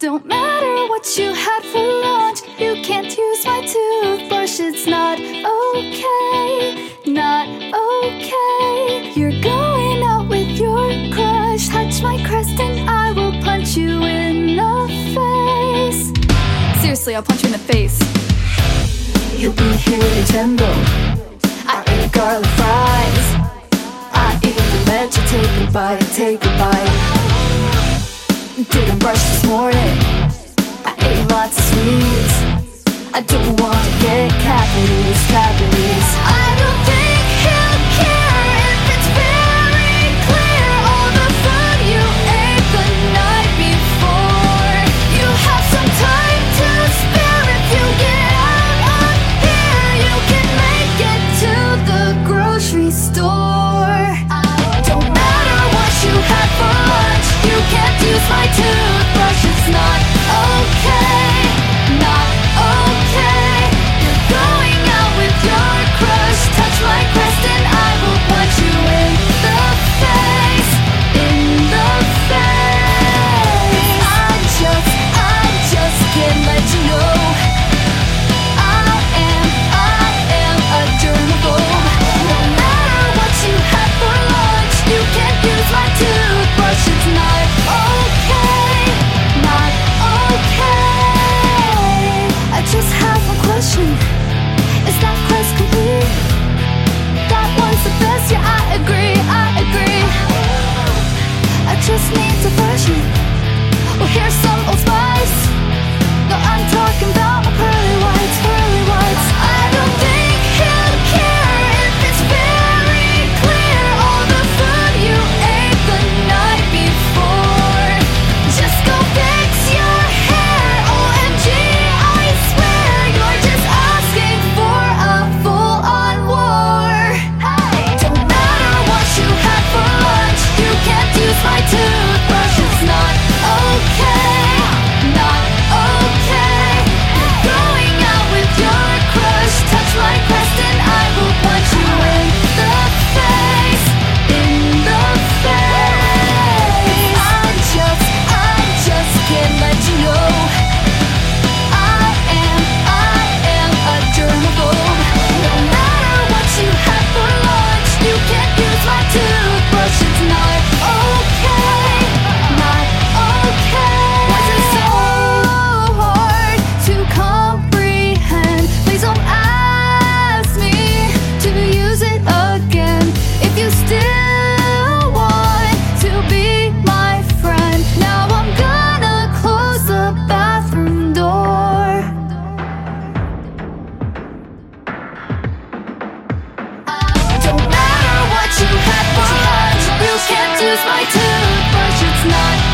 Don't matter what you had for lunch, you can't use my toothbrush. It's not okay, not okay. You're going out with your crush. Touch my crest and I will punch you in the face. Seriously, I'll punch you in the face. You'll be here with Nintendo. I eat garlic fries. I even let you take a bite, take a bite. Didn't brush this morning. I ate lots of sweets. I don't want to get cavities. cavities. can't use my toothbrush, it's not